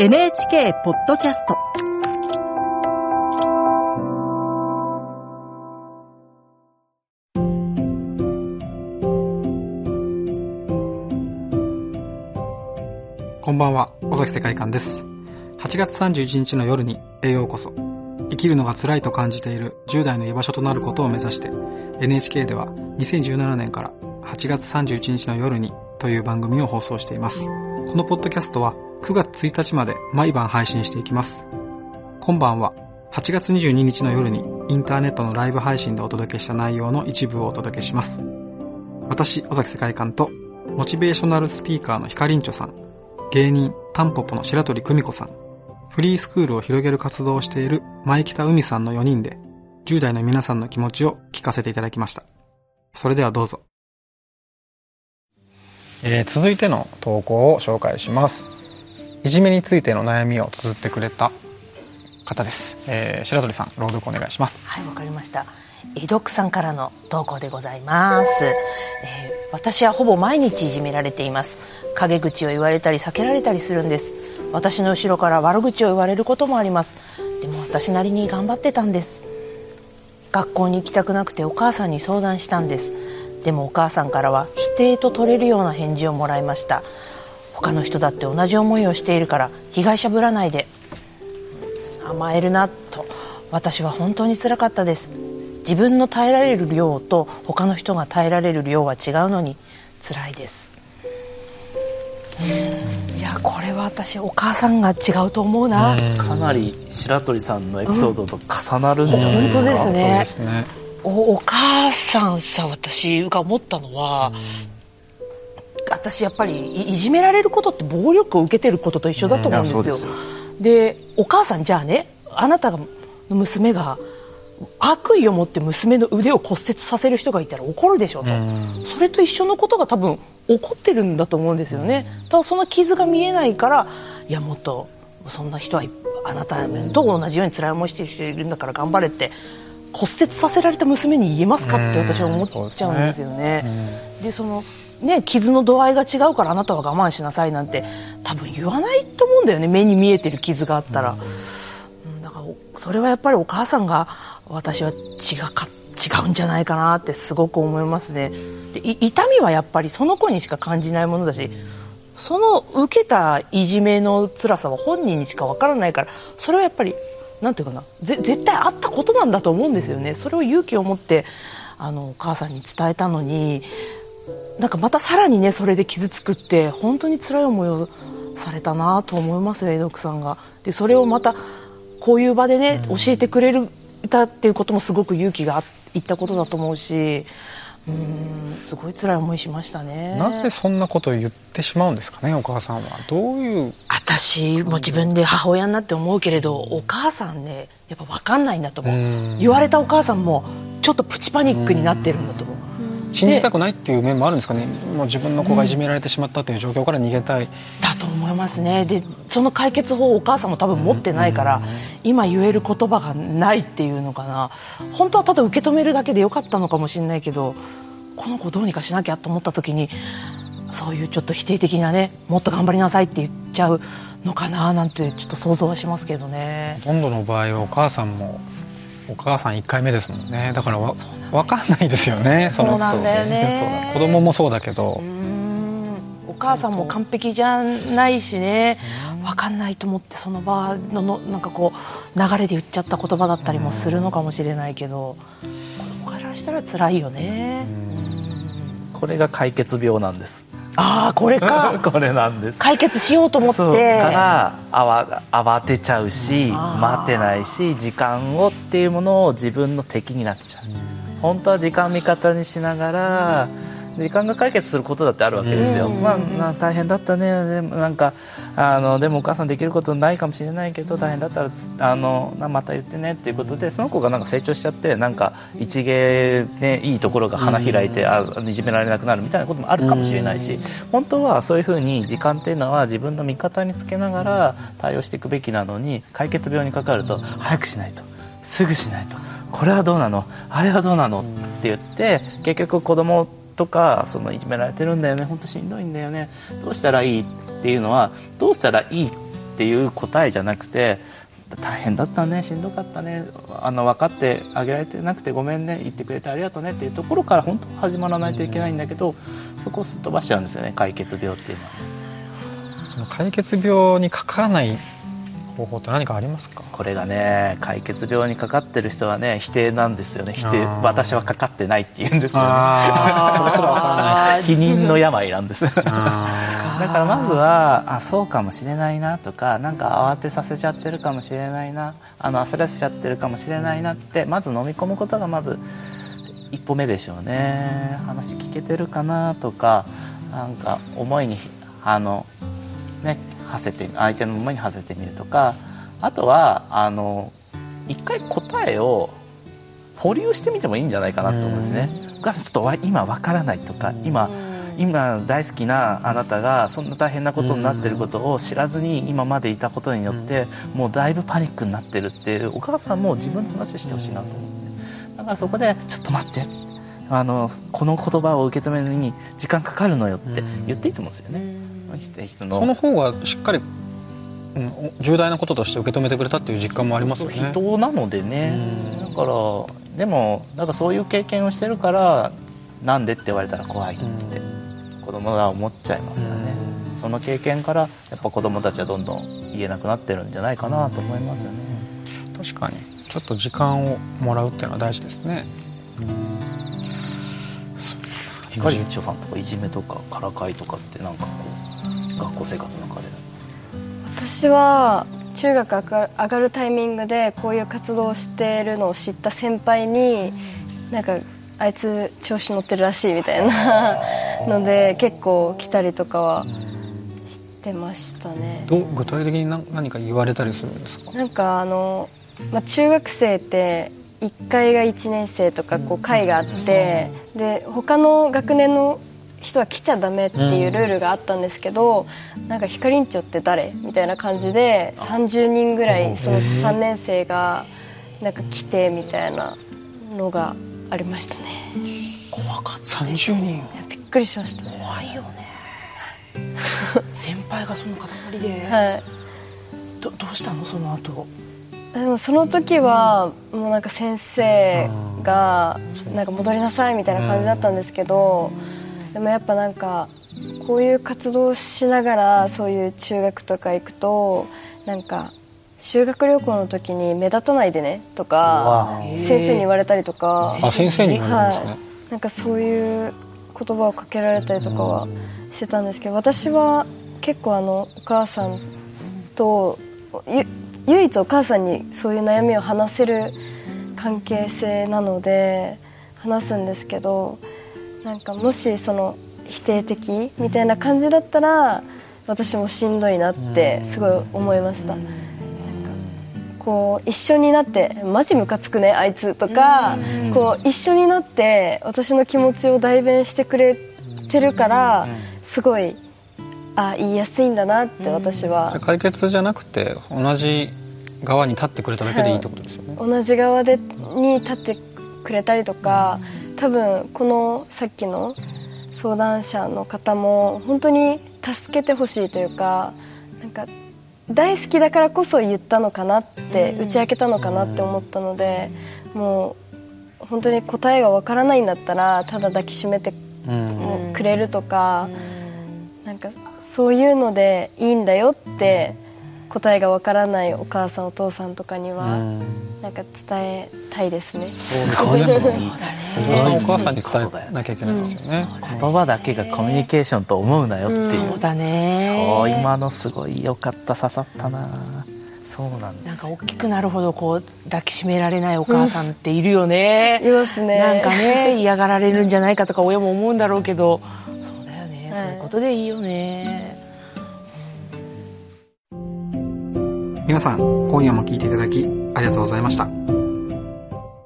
NHK ポッドキャストこんばんは、尾崎世界観です。8月31日の夜に栄養こそ。生きるのが辛いと感じている10代の居場所となることを目指して、NHK では2017年から8月31日の夜にという番組を放送しています。このポッドキャストは9月1日まで毎晩配信していきます。今晩は8月22日の夜にインターネットのライブ配信でお届けした内容の一部をお届けします。私、尾崎世界観とモチベーショナルスピーカーのヒカリンチョさん、芸人タンポポの白鳥久美子さん、フリースクールを広げる活動をしている前北海さんの4人で10代の皆さんの気持ちを聞かせていただきました。それではどうぞ。えー、続いての投稿を紹介します。いじめについての悩みを綴ってくれた方です、えー、白鳥さん朗読お願いします。はいわかりました。井読さんからの投稿でございます、えー、私はほぼ毎日いじめられています。陰口を言われたり避けられたりするんです。私の後ろから悪口を言われることもあります。でも私なりに頑張ってたんです。学校に行きたくなくてお母さんに相談したんです。でもお母さんからは否定と取れるような返事をもらいました。他の人だって同じ思いをしているから被害者ぶらないで。甘えるなと。私は本当につらかったです。自分の耐えられる量と他の人が耐えられる量は違うのに辛いです。いやこれは私お母さんが違うと思うな。かなり白鳥さんのエピソードと重なるんじゃないですか、うん、本当ですね。おお母さんさ私が思ったのは、私やっぱりいじめられることって暴力を受けてることと一緒だと思うんですよ。うん、でお母さんじゃあねあなたの娘が悪意を持って娘の腕を骨折させる人がいたら怒るでしょと、うん、それと一緒のことが多分起こってるんだと思うんですよね。ただその傷が見えないからいやもっとそんな人はあなたと同じように辛い思いしてる人いるんだから頑張れって骨折させられた娘に言えますかって私は思っちゃうんですよね。で、そのね、傷の度合いが違うからあなたは我慢しなさいなんて多分言わないと思うんだよね。目に見えてる傷があったら、うん、だからそれはやっぱりお母さんが私は違か違うんじゃないかなってすごく思いますね。で痛みはやっぱりその子にしか感じないものだしその受けたいじめの辛さは本人にしかわからないからそれはやっぱりなんていうかな絶対あったことなんだと思うんですよね。それを勇気を持ってあのお母さんに伝えたのになんかまたさらにねそれで傷つくって本当に辛い思いをされたなと思いますよ江戸さんが。でそれをまたこういう場でね、教えてくれるたっていうこともすごく勇気がいったことだと思うし。うんすごい辛い思いしましたね。なぜそんなことを言ってしまうんですかねお母さんは。どういう私も自分で母親になって思うけれどお母さんねやっぱ分かんないんだと思う。言われたお母さんもちょっとプチパニックになってるんだと思う信じたくないっていう面もあるんですかね。もう自分の子がいじめられてしまったという状況から逃げたい、うん、だと思いますね。でその解決法をお母さんも多分持ってないから、今言える言葉がないっていうのかな。本当はただ受け止めるだけでよかったのかもしれないけどこの子どうにかしなきゃと思った時にそういうちょっと否定的なねもっと頑張りなさいって言っちゃうのかななんてちょっと想像はしますけどね。ほとんどの場合はお母さんもお母さん1回目ですもんね。だからわ分かんないですよね。そうなんだよね。子供もそうだけど。お母さんも完璧じゃないしね。分かんないと思ってその場ののなんかこう流れで言っちゃった言葉だったりもするのかもしれないけど。子供からしたら辛いよね。これが解決病なんですああこれか。これなんです。解決しようと思って。から慌慌てちゃうし待てないし時間をっていうものを自分の敵になっちゃう。本当は時間味方にしながら、時間が解決することだってあるわけですよ、まあ、大変だったね。なんかあのでもお母さんできることないかもしれないけど大変だったらあのまた言ってね。っていうことでその子がなんか成長しちゃってなんか一芸でいいところが花開いて、あいじめられなくなるみたいなこともあるかもしれないし、本当はそういうふうに時間っていうのは自分の味方につけながら対応していくべきなのに解決病にかかると早くしないとすぐしないとこれはどうなのあれはどうなのって言って結局子供とかそのいじめられてるんだよね本当しんどいんだよねどうしたらいいっていうのはどうしたらいいっていう答えじゃなくて大変だったねしんどかったねあの分かってあげられてなくてごめんね言ってくれてありがとうねっていうところから本当始まらないといけないんだけどそこをすっ飛ばしちゃうんですよね解決病っていうのは。その解決病にかからない方法って何かありますか？これがね解決病にかかってる人はね否定なんですよね。否定私はかかってないって言うんですよね。それすらわからない。否認の病なんです。だかあらまずはあそうかもしれないなとかなんか慌てさせちゃってるかもしれないな。あの焦らせちゃってるかもしれないなってまず飲み込むことがまず一歩目でしょうね。話聞けてるかなとかなんか思いにあのね馳せて相手の思いに馳せてみるとかあとはあの一回答えを保留してみてもいいんじゃないかなと思うんですね。お母さんちょっとわ今わからないとか今今大好きなあなたがそんな大変なことになってることを知らずに今までいたことによってもうだいぶパニックになってるってお母さんも自分の話してほしいなと思うんですね。だからそこでちょっと待ってあのこの言葉を受け止めるのに時間かかるのよって言っていいと思うんですよね、人の。その方がしっかり、うん、お重大なこととして受け止めてくれたっていう実感もありますよね。人なのでね。うん。だからでもなんかそういう経験をしてるからなんでって言われたら怖いって子供は思っちゃいますよね。うん。その経験からやっぱ子供たちはどんどん言えなくなってるんじゃないかなと思いますよね。確かに。ちょっと時間をもらうっていうのは大事ですね光一夫さんとかいじめとかからかいとかってなんかこう学校生活の中で。私は中学上が上がるタイミングでこういう活動をしているのを知った先輩になんかあいつ調子乗ってるらしいみたいなので結構来たりとかはしてましたね。どう具体的に何何か言われたりするんですか？なんかあの、まあ、中学生って1階が1年生とかこう階があってで他の学年の人は来ちゃダメっていうルールがあったんですけど、なんかひかりんちょって誰みたいな感じで30人ぐらいその3年生がなんか来てみたいなのがありましたね。怖かった。30人。いやびっくりしました。怖いよね。先輩がその塊で、はい。どどうしたの？その後でもその時はもうなんか先生がなんか戻りなさいみたいな感じだったんですけどでもやっぱなんかこういう活動をしながらそういう中学とか行くとなんか修学旅行の時に目立たないでねとか先生に言われたりとかあ先生に言われるんですね、なんかそういう言葉をかけられたりとかはしてたんですけど私は結構あのお母さんとゆ唯一お母さんにそういう悩みを話せる関係性なので話すんですけどなんかもしその否定的みたいな感じだったら私もしんどいなってすごい思いました。こう一緒になって「マジムカつくねあいつ」とかこう一緒になって私の気持ちを代弁してくれてるからすごいあ言いやすいんだなって私は。解決じゃなくて同じ側に立ってくれただけでいいってことですよね、同じ側でに立ってくれたりとか多分このさっきの相談者の方も本当に助けてほしいというかなんか大好きだからこそ言ったのかなって打ち明けたのかなって思ったのでもう本当に答えがわからないんだったらただ抱きしめてうん。くれるとかなんかそういうのでいいんだよって答えがわからないお母さんお父さんとかにはうん。なんか伝えたいですね。すごいいいすごいいいお母さんに伝えなきゃいけないですよね、言葉だけがコミュニケーションと思うなよっていう、そうだね。そう今のすごい良かった刺さったな。そうなんです。なんか大きくなるほどこう抱きしめられないお母さんっているよね、いますね。なんかね嫌がられるんじゃないかとか親も思うんだろうけど。そうだよね、はい。そういうことでいいよね皆さん今夜も聞いていただきありがとうございました。